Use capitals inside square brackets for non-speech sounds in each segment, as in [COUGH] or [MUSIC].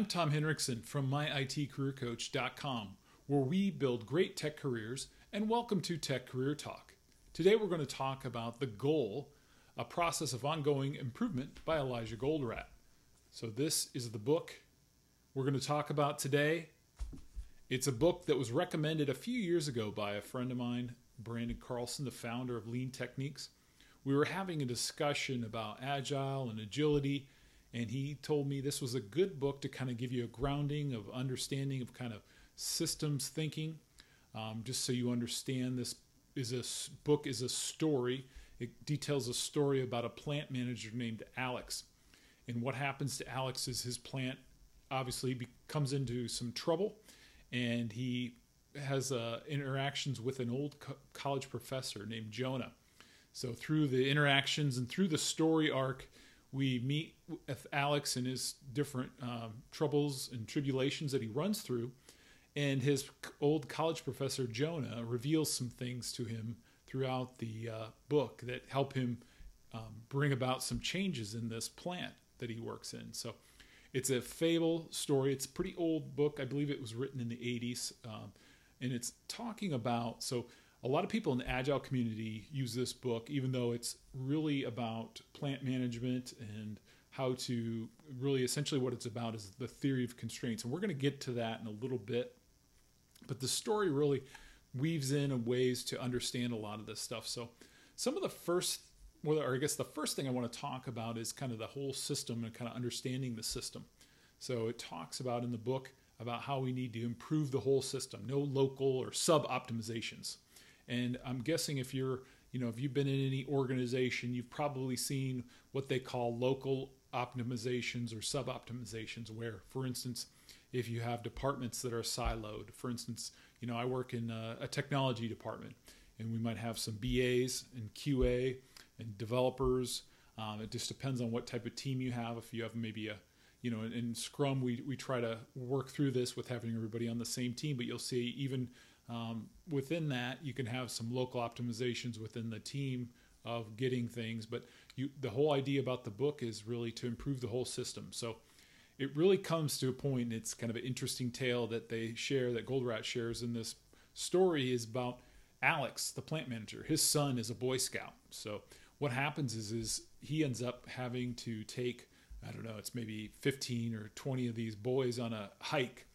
I'm Tom Henriksen from myitcareercoach.com, where we build great tech careers, and welcome to Tech Career Talk. Today we're going to talk about The Goal, a process of ongoing improvement by Elijah Goldratt. So, this is the book we're going to talk about today. It's a book that was recommended a few years ago by a friend of mine, Brandon Carlson, the founder of Lean Techniques. We were having a discussion about agile and agility and he told me this was a good book to kind of give you a grounding of understanding of kind of systems thinking. Um, just so you understand this is a book is a story. It details a story about a plant manager named alex. And what happens to alex is his plant obviously comes into some trouble and he has uh, interactions with an old co- college professor named jonah. So through the interactions and through the story arc we meet with Alex and his different um, troubles and tribulations that he runs through. And his old college professor, Jonah, reveals some things to him throughout the uh, book that help him um, bring about some changes in this plant that he works in. So it's a fable story. It's a pretty old book. I believe it was written in the 80s. Um, and it's talking about, so a lot of people in the agile community use this book, even though it's really about plant management and how to really essentially what it's about is the theory of constraints. And we're going to get to that in a little bit. But the story really weaves in ways to understand a lot of this stuff. So, some of the first, or I guess the first thing I want to talk about is kind of the whole system and kind of understanding the system. So, it talks about in the book about how we need to improve the whole system, no local or sub optimizations. And I'm guessing if you're, you know, if you've been in any organization, you've probably seen what they call local optimizations or sub optimizations, where, for instance, if you have departments that are siloed, for instance, you know, I work in a, a technology department and we might have some BAs and QA and developers. Um, it just depends on what type of team you have. If you have maybe a, you know, in, in Scrum, we, we try to work through this with having everybody on the same team, but you'll see even um, within that, you can have some local optimizations within the team of getting things, but you, the whole idea about the book is really to improve the whole system. So it really comes to a point. It's kind of an interesting tale that they share that Goldratt shares in this story is about Alex, the plant manager. His son is a Boy Scout. So what happens is is he ends up having to take I don't know, it's maybe 15 or 20 of these boys on a hike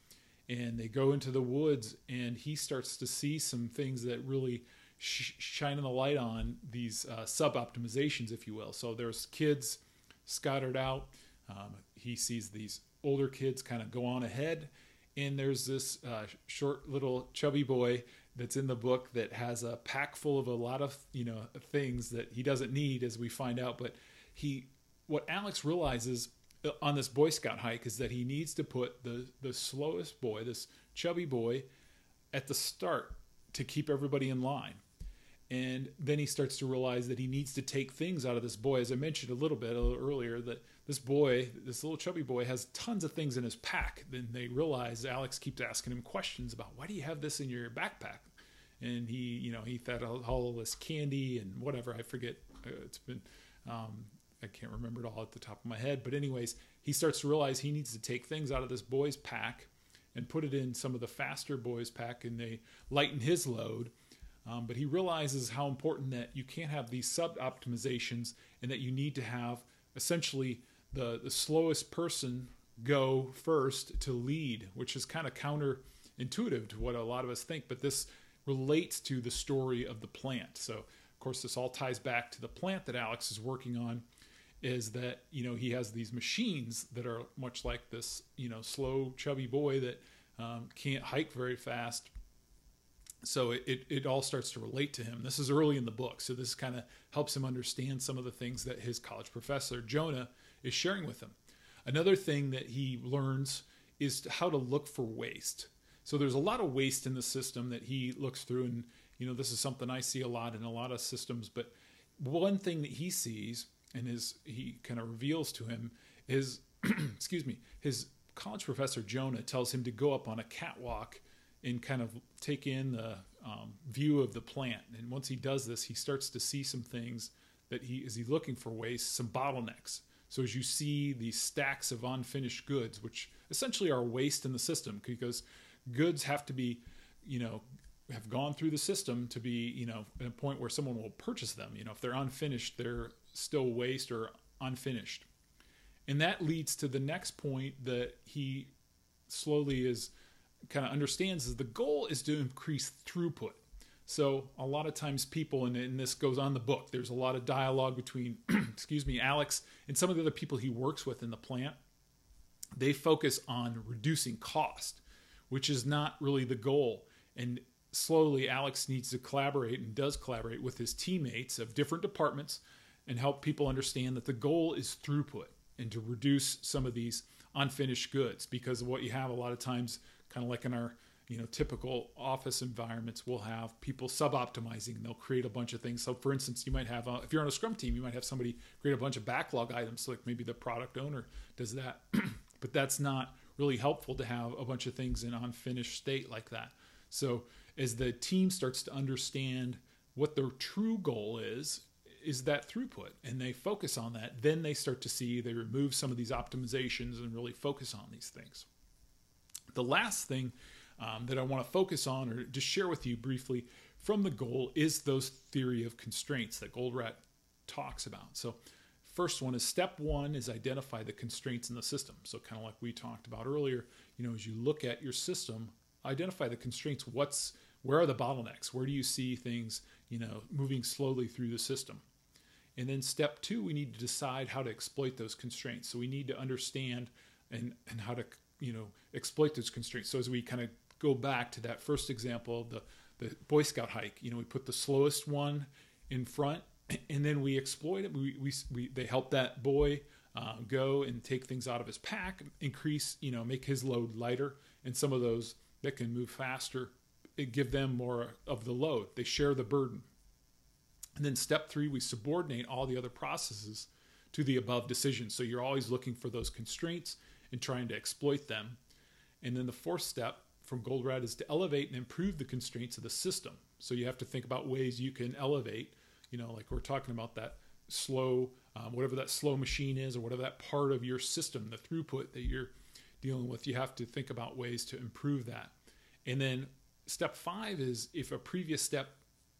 and they go into the woods and he starts to see some things that really sh- shine the light on these uh, sub optimizations if you will. So there's kids scattered out. Um, he sees these older kids kind of go on ahead and there's this uh, short little chubby boy that's in the book that has a pack full of a lot of you know things that he doesn't need as we find out. But he what alex realizes on this Boy Scout hike is that he needs to put the the slowest boy, this chubby boy, at the start to keep everybody in line. And then he starts to realize that he needs to take things out of this boy. As I mentioned a little bit earlier, that this boy, this little chubby boy, has tons of things in his pack. Then they realize Alex keeps asking him questions about why do you have this in your backpack? And he, you know, he thought all this candy and whatever. I forget. Uh, it's been um, I can't remember it all at the top of my head. But, anyways, he starts to realize he needs to take things out of this boy's pack and put it in some of the faster boys' pack, and they lighten his load. Um, but he realizes how important that you can't have these sub optimizations and that you need to have essentially the, the slowest person go first to lead, which is kind of counterintuitive to what a lot of us think. But this relates to the story of the plant. So, of course, this all ties back to the plant that Alex is working on is that you know he has these machines that are much like this you know slow chubby boy that um, can't hike very fast. So it, it, it, all starts to relate to him. This is early in the book so this kind of helps him understand some of the things that his college professor jonah is sharing with him. Another thing that he learns is how to look for waste. So there's a lot of waste in the system that he looks through and you know this is something i see a lot in a lot of systems but one thing that he sees and his he kind of reveals to him his [CLEARS THROAT] excuse me his college professor Jonah tells him to go up on a catwalk and kind of take in the um, view of the plant. And once he does this, he starts to see some things that he is he looking for ways, some bottlenecks. So as you see these stacks of unfinished goods, which essentially are waste in the system, because goods have to be, you know, have gone through the system to be, you know, at a point where someone will purchase them. You know, if they're unfinished, they're still waste or unfinished. And that leads to the next point that he slowly is kind of understands is the goal is to increase throughput. So a lot of times people, and, and, this goes on the book, there's a lot of dialogue between, [CLEARS THROAT] excuse me, Alex and some of the other people he works with in the plant. They focus on reducing cost, which is not really the goal. And slowly, Alex needs to collaborate and does collaborate with his teammates of different departments and help people understand that the goal is throughput and to reduce some of these unfinished goods because of what you have a lot of times kind of like in our you know typical office environments we'll have people sub-optimizing. They'll create a bunch of things. So for instance you might have a, if you're on a scrum team you might have somebody create a bunch of backlog items so like maybe the product owner does that. [CLEARS THROAT] But that's not really helpful to have a bunch of things in unfinished state like that. So as the team starts to understand what their true goal is is that throughput. And they focus on that. Then they start to see they remove some of these optimizations and really focus on these things. The last thing um, that i want to focus on or just share with you briefly from the goal is those theory of constraints that goldratt talks about. So first one is step one is identify the constraints in the system. So kind of like we talked about earlier you know as you look at your system identify the constraints. What's where are the bottlenecks where do you see things you know moving slowly through the system and then step two, we need to decide how to exploit those constraints. So we need to understand and, and how to, you know, exploit those constraints. So as we kind of go back to that first example, the, the Boy Scout hike, you know, we put the slowest one in front [CLEARS THROAT] and then we exploit it. We, we, we they help that boy uh, go and take things out of his pack, increase, you know, make his load lighter. And some of those that can move faster, give them more of the load. They share the burden. And then step three, we subordinate all the other processes to the above decision. So you're always looking for those constraints and trying to exploit them. And then the fourth step from Goldratt is to elevate and improve the constraints of the system. So you have to think about ways you can elevate, you know, like we're talking about that slow, um, whatever that slow machine is, or whatever that part of your system, the throughput that you're dealing with, you have to think about ways to improve that. And then step five is if a previous step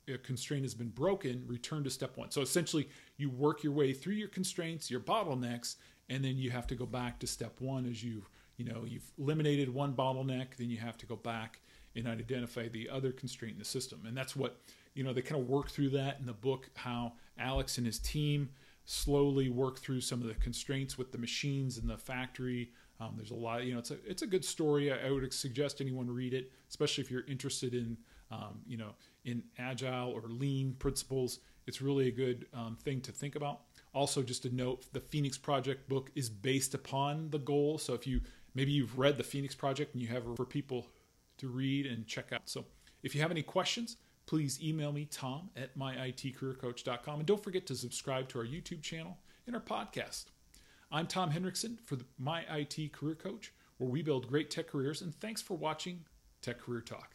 a constraint has been broken, return to step one. So essentially, you work your way through your constraints, your bottlenecks, and then you have to go back to step one as you you know you've eliminated one bottleneck. Then you have to go back and identify the other constraint in the system, and that's what you know they kind of work through that in the book. How Alex and his team slowly work through some of the constraints with the machines in the factory. Um, there's a lot, you know, it's a it's a good story. I, I would suggest anyone read it, especially if you're interested in um, you know, in agile or lean principles. It's really a good um, thing to think about. Also, just to note, the Phoenix Project book is based upon the goal. So if you maybe you've read the Phoenix Project and you have for people to read and check out. So if you have any questions, please email me, Tom at myitcareercoach.com. And don't forget to subscribe to our YouTube channel and our podcast. I'm Tom Henriksen for the My IT Career Coach, where we build great tech careers. And thanks for watching Tech Career Talk.